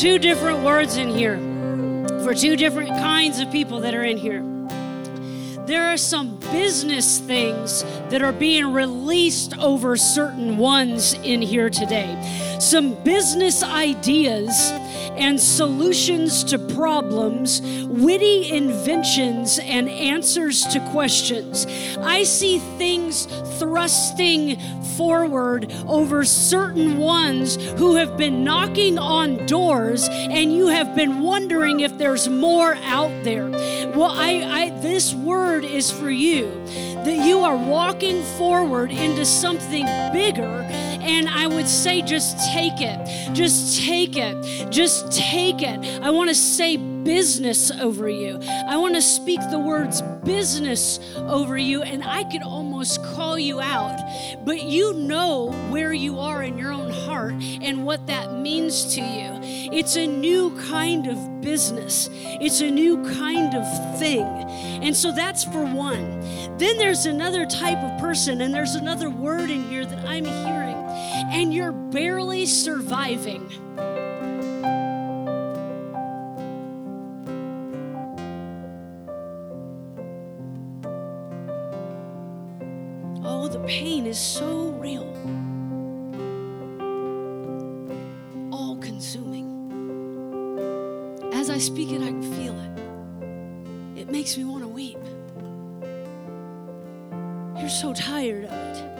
two different words in here for two different kinds of people that are in here. There are some business things that are being released over certain ones in here today. Some business ideas and solutions to problems, witty inventions and answers to questions. I see things thrusting forward over certain ones who have been knocking on doors and you have been wondering if there's more out there. Well, I, I this word is for you that you are walking forward into something bigger and I would say just take it. Just take it. Just take it. I want to say business over you. I want to speak the words business over you, and I could almost call you out. But you know where you are in your own heart and what that means to you. It's a new kind of business, it's a new kind of thing. And so that's for one. Then there's another type of person, and there's another word in here that I'm hearing, and you're barely surviving. Oh, the pain is so real. All consuming. As I speak it, I can feel it. It makes me want to weep. You're so tired of it.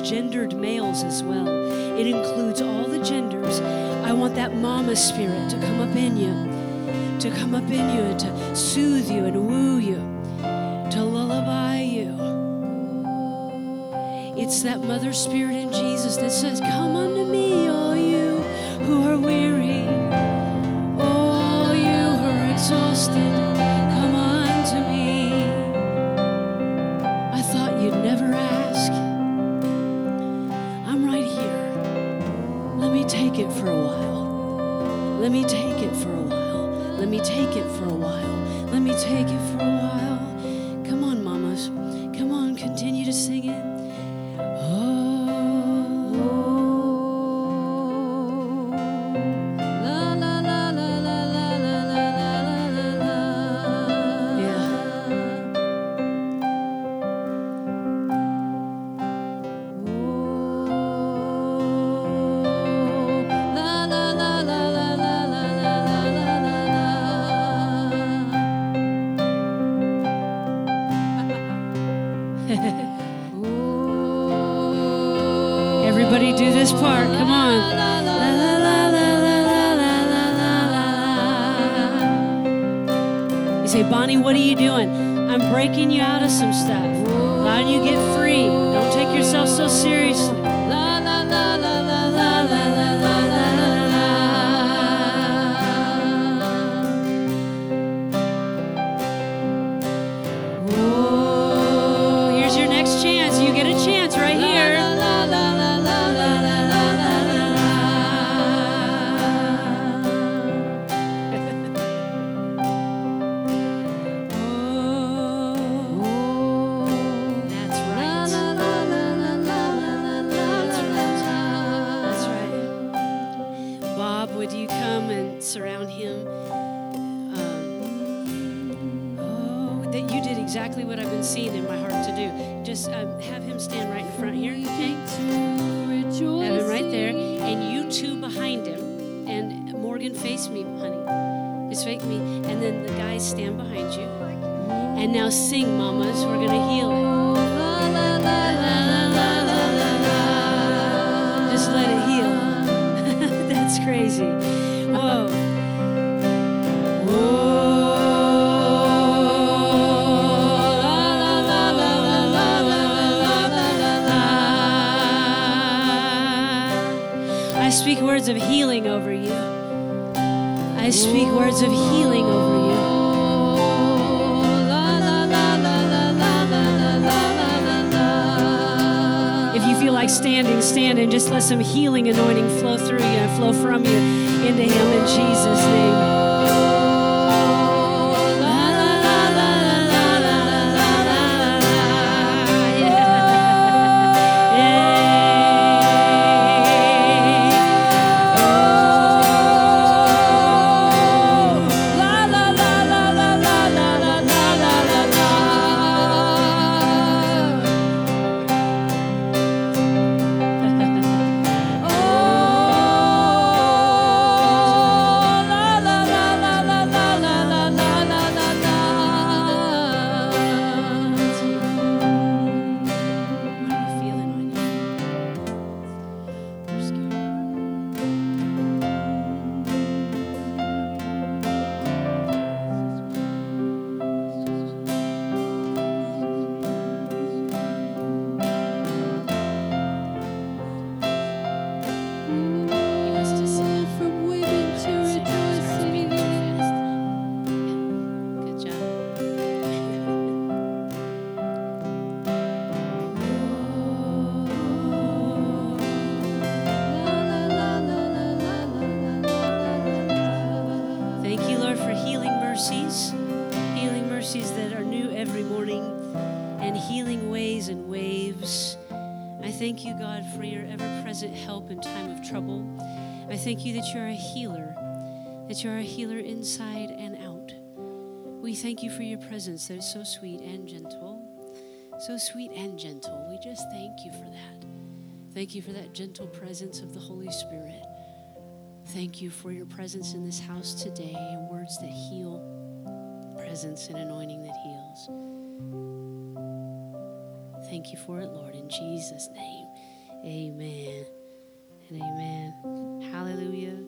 gendered males as well. It includes all the genders. I want that mama spirit to come up in you, to come up in you and to soothe you and woo you, to lullaby you. It's that mother spirit in Jesus that says, Come unto me, all Let me take it for a while. Let me take it for a while. Let me take it for a while. Now sing, mamas. We're going to heal it. Just let it heal. That's crazy. Whoa. I speak words of healing over you. I speak words of healing over you. Like standing, stand and just let some healing anointing flow through you and flow from you into Him in Jesus' name. Trouble. I thank you that you're a healer, that you're a healer inside and out. We thank you for your presence that is so sweet and gentle. So sweet and gentle. We just thank you for that. Thank you for that gentle presence of the Holy Spirit. Thank you for your presence in this house today and words that heal, presence and anointing that heals. Thank you for it, Lord, in Jesus' name. Amen and amen. Hallelujah.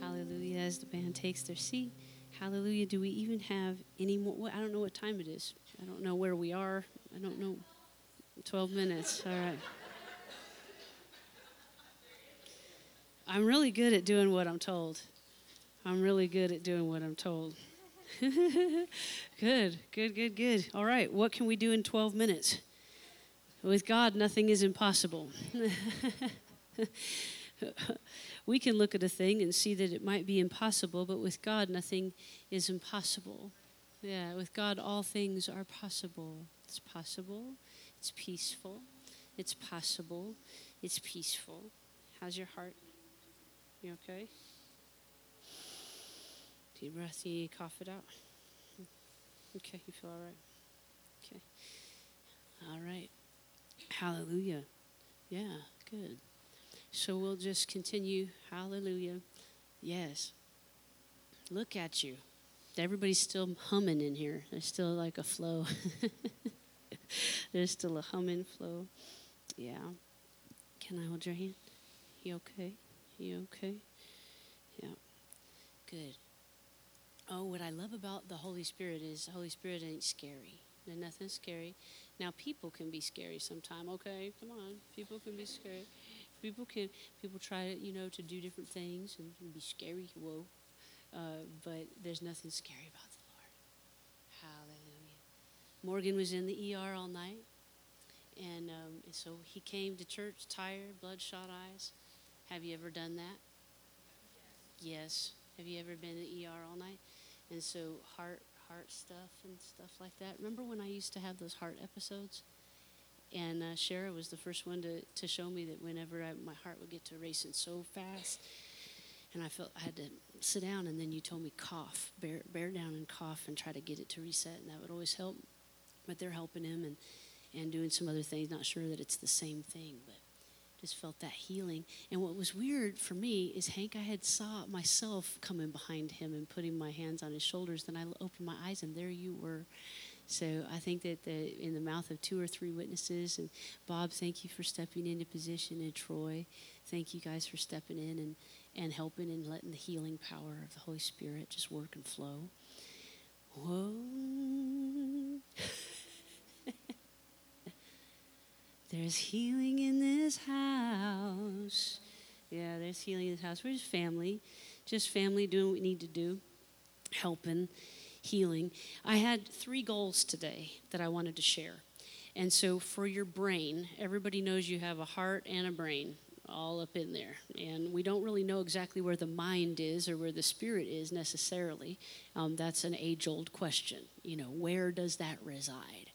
Hallelujah. As the band takes their seat, hallelujah. Do we even have any more? I don't know what time it is. I don't know where we are. I don't know. 12 minutes. All right. I'm really good at doing what I'm told. I'm really good at doing what I'm told. good, good, good, good. All right, what can we do in 12 minutes? With God, nothing is impossible. we can look at a thing and see that it might be impossible, but with God, nothing is impossible. Yeah, with God, all things are possible. It's possible, it's peaceful, it's possible, it's peaceful. How's your heart? You okay? Deep breath, you cough it out. Okay, you feel all right? Okay. All right. Hallelujah. Yeah, good. So we'll just continue. Hallelujah. Yes. Look at you. Everybody's still humming in here. There's still like a flow. There's still a humming flow. Yeah. Can I hold your hand? You okay? You okay? Yeah. Good. Oh, what I love about the Holy Spirit is the Holy Spirit ain't scary. There's nothing scary. Now people can be scary sometime, okay? Come on. People can be scary. People can people try you know, to do different things and it can be scary, whoa. Uh, but there's nothing scary about the Lord. Hallelujah. Morgan was in the ER all night. And, um, and so he came to church tired, bloodshot eyes. Have you ever done that? Yes. Have you ever been in the ER all night? And so heart heart stuff and stuff like that. Remember when I used to have those heart episodes? And uh, Shara was the first one to, to show me that whenever I, my heart would get to racing so fast, and I felt I had to sit down, and then you told me cough, bear, bear down and cough, and try to get it to reset, and that would always help. But they're helping him and, and doing some other things. Not sure that it's the same thing, but just felt that healing. And what was weird for me is Hank, I had saw myself coming behind him and putting my hands on his shoulders. Then I opened my eyes, and there you were, So I think that the, in the mouth of two or three witnesses, and Bob, thank you for stepping into position, and Troy, thank you guys for stepping in and, and helping and letting the healing power of the Holy Spirit just work and flow. Whoa. there's healing in this house. Yeah, there's healing in this house. We're just family, just family doing what we need to do, helping, healing. I had three goals today that I wanted to share. And so for your brain, everybody knows you have a heart and a brain all up in there. And we don't really know exactly where the mind is or where the spirit is necessarily. Um, that's an age old question. You know, where does that reside?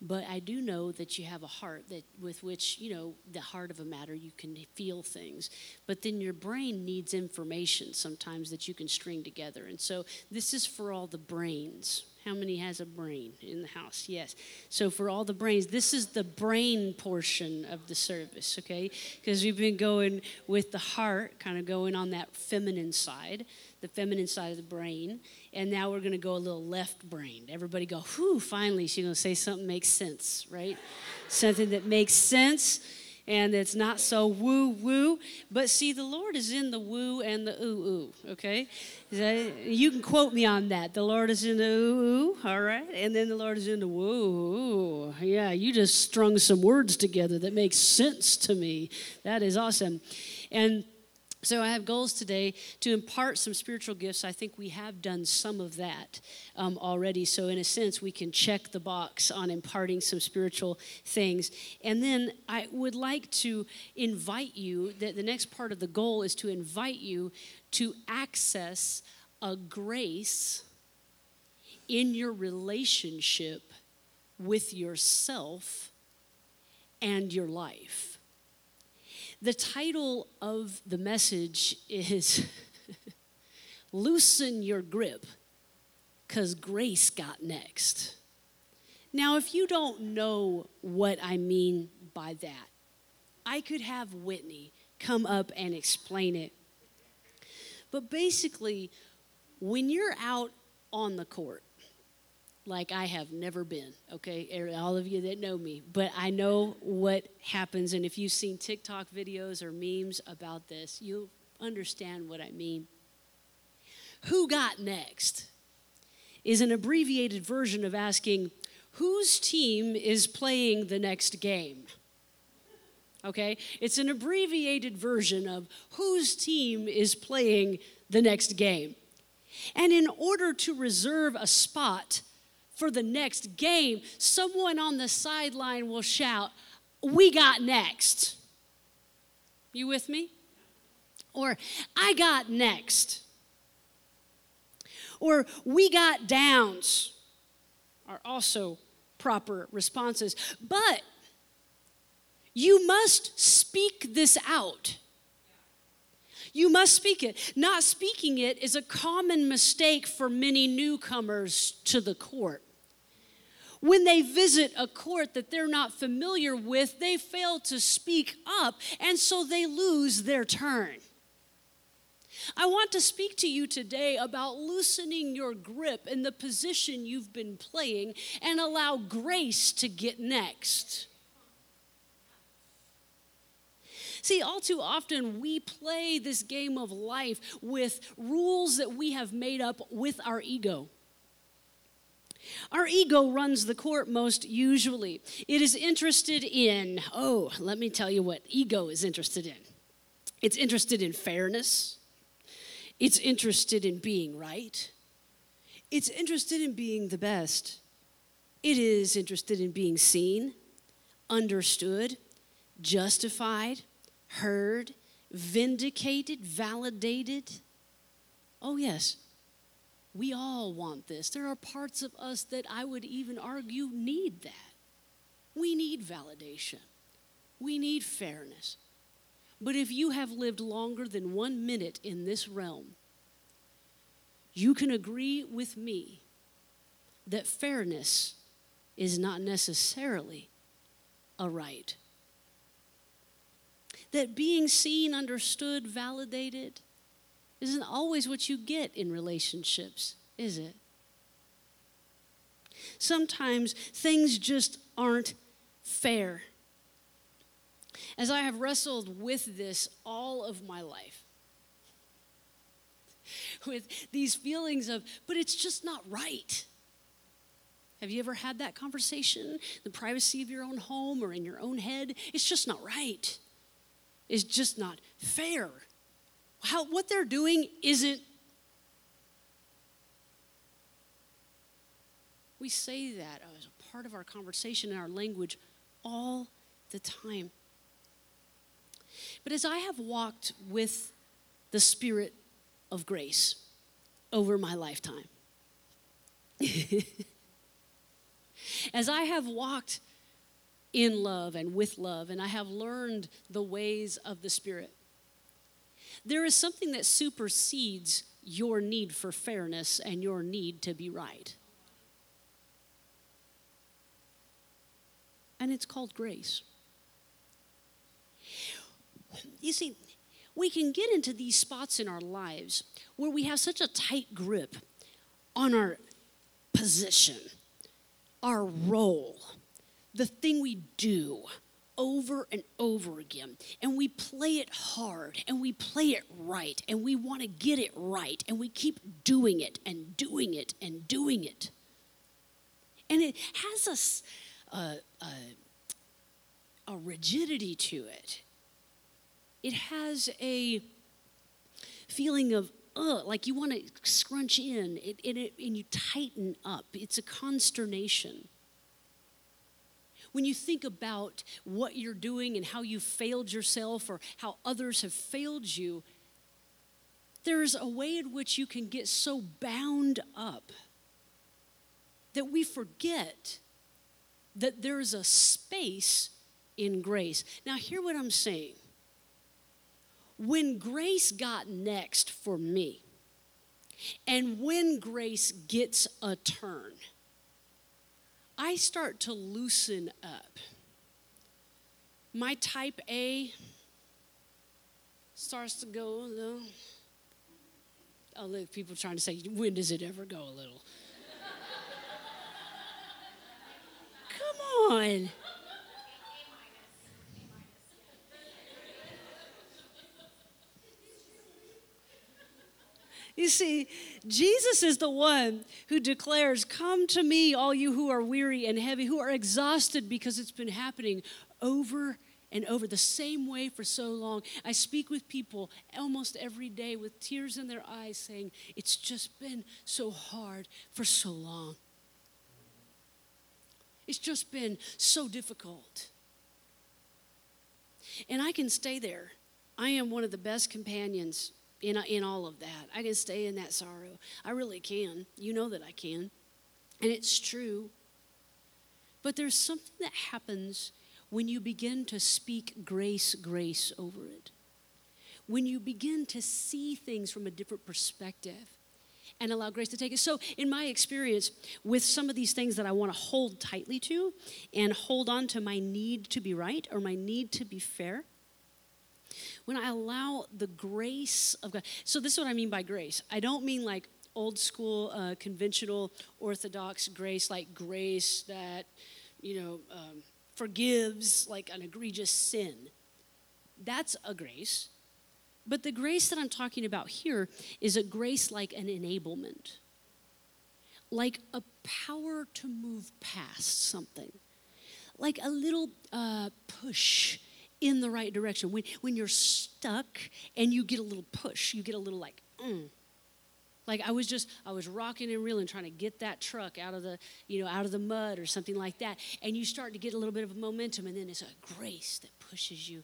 But I do know that you have a heart that with which, you know, the heart of a matter, you can feel things. But then your brain needs information sometimes that you can string together. And so this is for all the brains, how many has a brain in the house? Yes. So, for all the brains, this is the brain portion of the service, okay? Because we've been going with the heart, kind of going on that feminine side, the feminine side of the brain. And now we're going to go a little left brained. Everybody go, whew, finally, she's going to say something makes sense, right? something that makes sense and it's not so woo woo. But see, the Lord is in the woo and the ooh ooh, okay? You can quote me on that. The Lord is in the ooh ooh, all right? And then the Lord is in the woo. Yeah, you just strung some words together that makes sense to me. That is awesome. And so I have goals today to impart some spiritual gifts. I think we have done some of that um, already. So in a sense, we can check the box on imparting some spiritual things. And then I would like to invite you. That the next part of the goal is to invite you to access a grace in your relationship with yourself and your life. The title of the message is Loosen Your Grip, because grace got next. Now, if you don't know what I mean by that, I could have Whitney come up and explain it. But basically, when you're out on the court, like I have never been, okay? Er, all of you that know me, but I know what happens. And if you've seen TikTok videos or memes about this, you'll understand what I mean. Who got next is an abbreviated version of asking, whose team is playing the next game? Okay? It's an abbreviated version of whose team is playing the next game. And in order to reserve a spot for the next game, someone on the sideline will shout, We got next. You with me? Or, I got next. Or, we got downs are also proper responses. But you must speak this out. You must speak it. Not speaking it is a common mistake for many newcomers to the court. When they visit a court that they're not familiar with, they fail to speak up, and so they lose their turn. I want to speak to you today about loosening your grip in the position you've been playing and allow grace to get next. See, all too often we play this game of life with rules that we have made up with our ego. Our ego runs the court most usually. It is interested in, oh, let me tell you what ego is interested in. It's interested in fairness, it's interested in being right, it's interested in being the best, it is interested in being seen, understood, justified, heard, vindicated, validated. Oh, yes, we all want this. There are parts of us that I would even argue need that. We need validation, we need fairness. But if you have lived longer than one minute in this realm, you can agree with me that fairness is not necessarily a right. That being seen, understood, validated, isn't always what you get in relationships, is it? Sometimes things just aren't fair. As I have wrestled with this all of my life, with these feelings of, but it's just not right. Have you ever had that conversation? The privacy of your own home or in your own head? It's just not right. It's just not fair. How, what they're doing isn't. We say that as a part of our conversation and our language all the time. But as I have walked with the Spirit of grace over my lifetime, as I have walked in love and with love, and I have learned the ways of the Spirit, there is something that supersedes your need for fairness and your need to be right. And it's called grace. You see, we can get into these spots in our lives where we have such a tight grip on our position, our role, the thing we do over and over again. And we play it hard and we play it right and we want to get it right and we keep doing it and doing it and doing it. And it has a, a, a, a rigidity to it it has a feeling of uh, like you want to scrunch in it, it, it, and you tighten up. It's a consternation. When you think about what you're doing and how you failed yourself or how others have failed you, there's a way in which you can get so bound up that we forget that there's a space in grace. Now, hear what I'm saying when grace got next for me, and when grace gets a turn, I start to loosen up. My type A starts to go a little. Oh, look, people trying to say, when does it ever go a little? Come on. You see, Jesus is the one who declares, Come to me, all you who are weary and heavy, who are exhausted because it's been happening over and over the same way for so long. I speak with people almost every day with tears in their eyes saying, It's just been so hard for so long. It's just been so difficult. And I can stay there. I am one of the best companions in, in all of that. I can stay in that sorrow. I really can. You know that I can. And it's true. But there's something that happens when you begin to speak grace, grace over it. When you begin to see things from a different perspective and allow grace to take it. So, in my experience, with some of these things that I want to hold tightly to and hold on to my need to be right or my need to be fair, when I allow the grace of God. So, this is what I mean by grace. I don't mean like old school, uh, conventional, orthodox grace, like grace that, you know, um, forgives like an egregious sin. That's a grace. But the grace that I'm talking about here is a grace like an enablement, like a power to move past something, like a little uh, push in the right direction. When, when you're stuck and you get a little push, you get a little like, mm. Like I was just, I was rocking and reeling trying to get that truck out of the, you know, out of the mud or something like that. And you start to get a little bit of momentum and then it's a grace that pushes you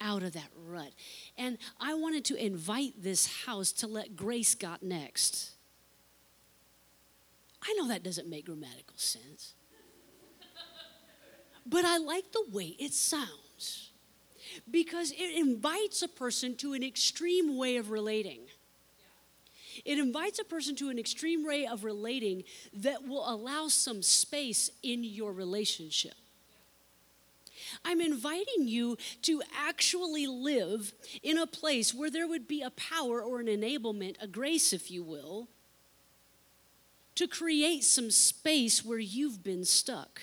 out of that rut. And I wanted to invite this house to let grace got next. I know that doesn't make grammatical sense. But I like the way it sounds because it invites a person to an extreme way of relating. It invites a person to an extreme way of relating that will allow some space in your relationship. I'm inviting you to actually live in a place where there would be a power or an enablement, a grace, if you will, to create some space where you've been stuck.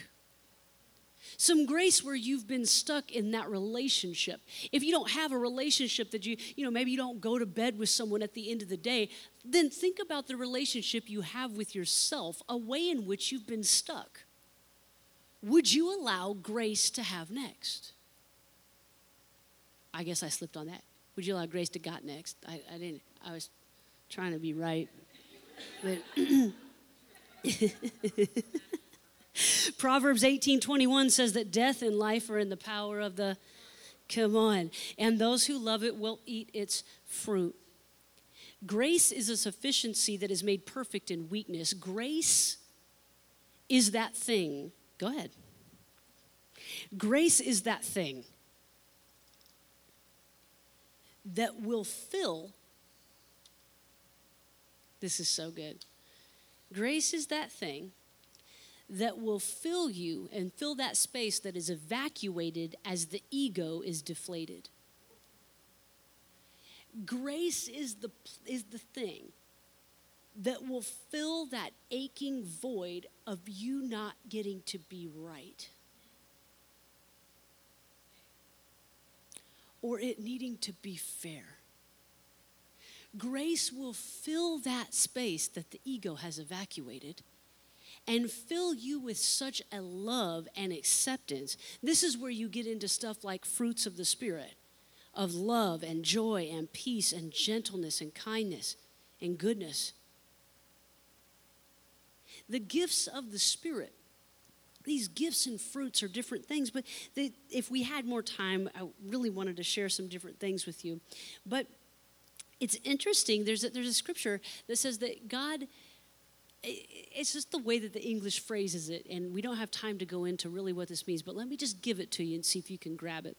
Some grace where you've been stuck in that relationship. If you don't have a relationship that you, you know, maybe you don't go to bed with someone at the end of the day, then think about the relationship you have with yourself, a way in which you've been stuck. Would you allow grace to have next? I guess I slipped on that. Would you allow grace to got next? I, I didn't. I was trying to be right. But Proverbs 18:21 says that death and life are in the power of the come on, and those who love it will eat its fruit. Grace is a sufficiency that is made perfect in weakness. Grace is that thing. Go ahead. Grace is that thing that will fill. This is so good. Grace is that thing that will fill you and fill that space that is evacuated as the ego is deflated. Grace is the, is the thing that will fill that aching void of you not getting to be right. Or it needing to be fair. Grace will fill that space that the ego has evacuated and fill you with such a love and acceptance. This is where you get into stuff like fruits of the Spirit of love and joy and peace and gentleness and kindness and goodness. The gifts of the Spirit. These gifts and fruits are different things, but they, if we had more time, I really wanted to share some different things with you. But it's interesting. There's a, there's a scripture that says that God, it's just the way that the English phrases it, and we don't have time to go into really what this means, but let me just give it to you and see if you can grab it.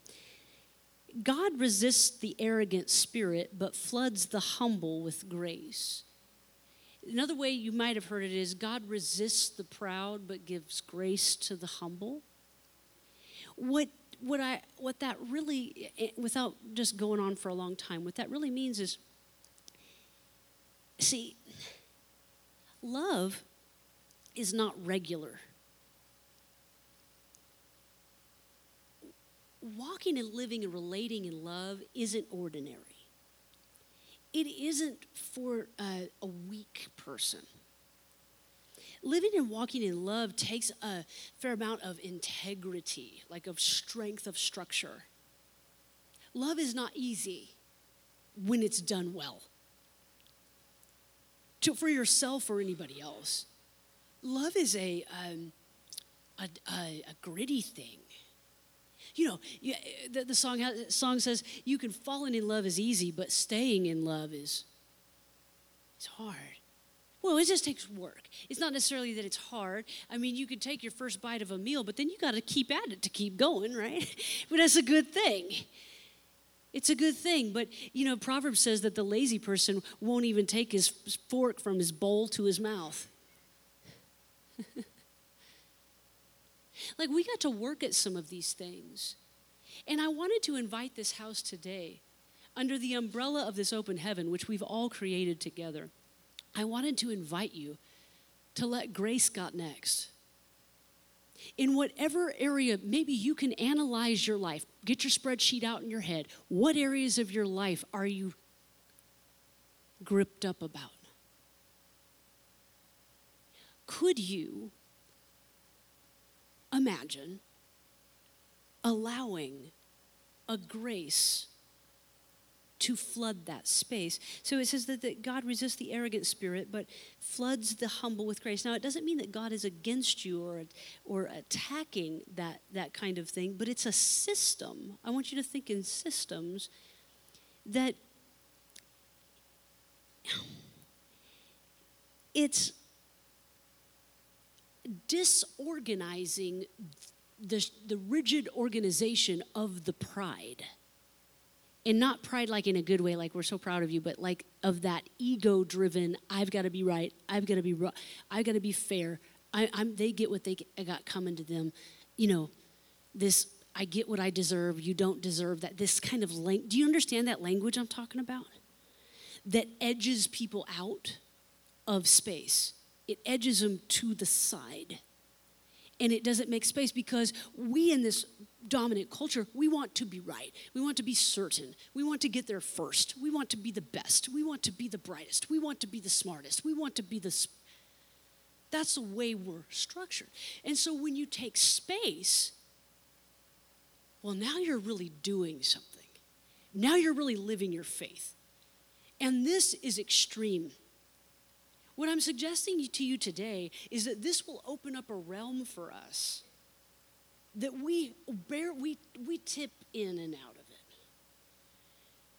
God resists the arrogant spirit, but floods the humble with grace. Another way you might have heard it is God resists the proud, but gives grace to the humble. What what I what that really eh, without just going on for a long time, what that really means is See, love is not regular. Walking and living and relating in love isn't ordinary. It isn't for a, a weak person. Living and walking in love takes a fair amount of integrity, like of strength of structure. Love is not easy when it's done well to, for yourself or anybody else. Love is a, um, a, a, a, gritty thing. You know, you, the, the song, song says, you can fall in love is easy, but staying in love is it's hard. Well, it just takes work. It's not necessarily that it's hard. I mean, you could take your first bite of a meal, but then you got to keep at it to keep going, right? but that's a good thing. It's a good thing, but you know, Proverbs says that the lazy person won't even take his fork from his bowl to his mouth. like, we got to work at some of these things. And I wanted to invite this house today, under the umbrella of this open heaven, which we've all created together. I wanted to invite you to let grace got next in whatever area, maybe you can analyze your life. Get your spreadsheet out in your head. What areas of your life are you gripped up about? Could you imagine allowing a grace to flood that space. So it says that, that God resists the arrogant spirit, but floods the humble with grace. Now, it doesn't mean that God is against you or, or attacking that, that kind of thing, but it's a system. I want you to think in systems that it's disorganizing the, the rigid organization of the pride and not pride like in a good way like we're so proud of you but like of that ego driven i've got to be right i've got to be right i've got to be fair I, am they get what they got coming to them. You know this i get what i deserve you don't deserve that this kind of lang- do you understand that language i'm talking about? That edges people out of space. It edges them to the side. And it doesn't make space because we in this dominant culture, we want to be right. We want to be certain. We want to get there first. We want to be the best. We want to be the brightest. We want to be the smartest. We want to be the. Sp- That's the way we're structured. And so when you take space, well, now you're really doing something. Now you're really living your faith. And this is extreme. What I'm suggesting to you today is that this will open up a realm for us that we bear, we, we tip in and out of it.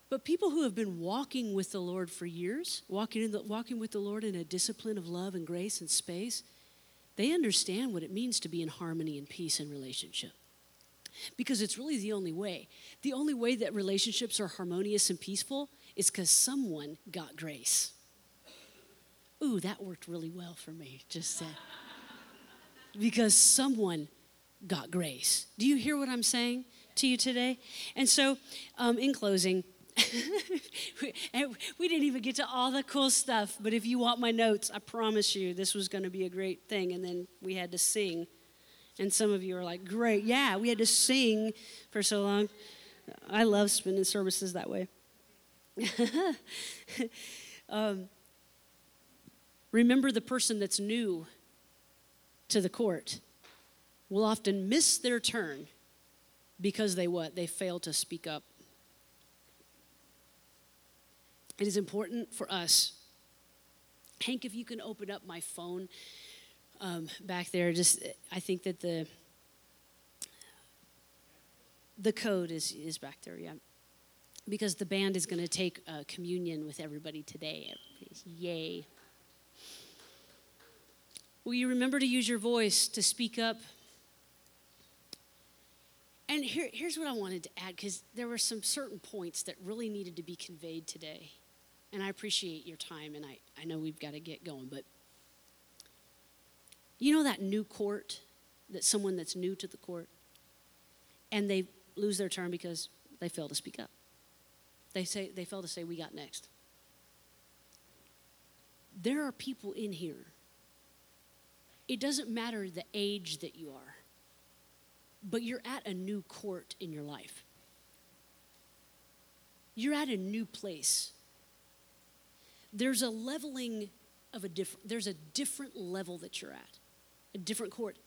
But people who have been walking with the Lord for years, walking, in the, walking with the Lord in a discipline of love and grace and space, they understand what it means to be in harmony and peace in relationship because it's really the only way. The only way that relationships are harmonious and peaceful is because someone got grace. Ooh, that worked really well for me, just said. because someone got grace. Do you hear what I'm saying to you today? And so, um, in closing, we didn't even get to all the cool stuff, but if you want my notes, I promise you this was going to be a great thing. And then we had to sing. And some of you are like, great, yeah, we had to sing for so long. I love spending services that way. um, remember the person that's new to the court will often miss their turn because they what? They fail to speak up. It is important for us. Hank, if you can open up my phone um, back there. Just I think that the the code is is back there. Yeah, because the band is going to take uh, communion with everybody today. Yay! Will you remember to use your voice to speak up? And here, here's what I wanted to add because there were some certain points that really needed to be conveyed today. And I appreciate your time, and I, I know we've got to get going, but you know that new court, that someone that's new to the court, and they lose their turn because they fail to speak up. They say they fail to say we got next. There are people in here. It doesn't matter the age that you are, but you're at a new court in your life. You're at a new place. There's a leveling of a different there's a different level that you're at a different court.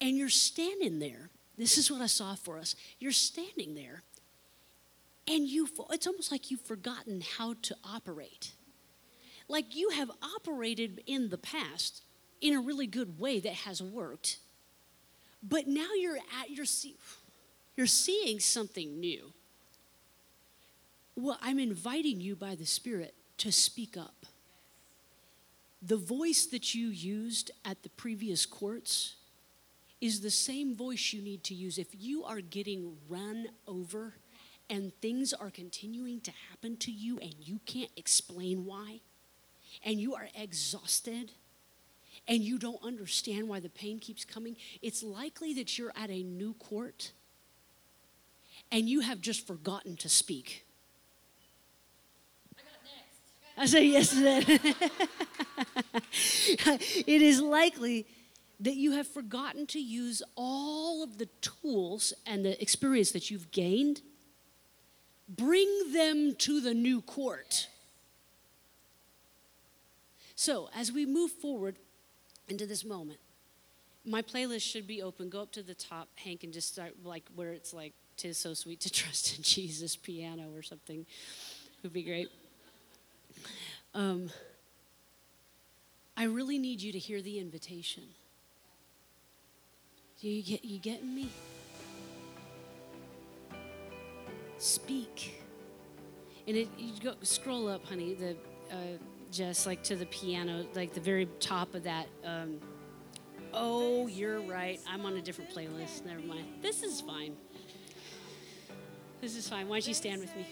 And you're standing there. This is what I saw for us. You're standing there, and you it's almost like you've forgotten how to operate. Like you have operated in the past in a really good way that has worked. But now you're at you're see, you're seeing something new. Well, I'm inviting you by the Spirit to speak up the voice that you used at the previous courts is the same voice you need to use if you are getting run over and things are continuing to happen to you and you can't explain why and you are exhausted and you don't understand why the pain keeps coming it's likely that you're at a new court and you have just forgotten to speak I say yes to that. it is likely that you have forgotten to use all of the tools and the experience that you've gained. Bring them to the new court. So, as we move forward into this moment, my playlist should be open. Go up to the top, Hank, and just start like where it's like, Tis so sweet to trust in Jesus piano or something. Would be great. Um, I really need you to hear the invitation. Do you get you getting me? Speak. And it you go scroll up, honey, the uh, just like to the piano, like the very top of that. Um, oh, you're right. I'm on a different playlist. Never mind. This is fine. This is fine. Why don't you stand with me?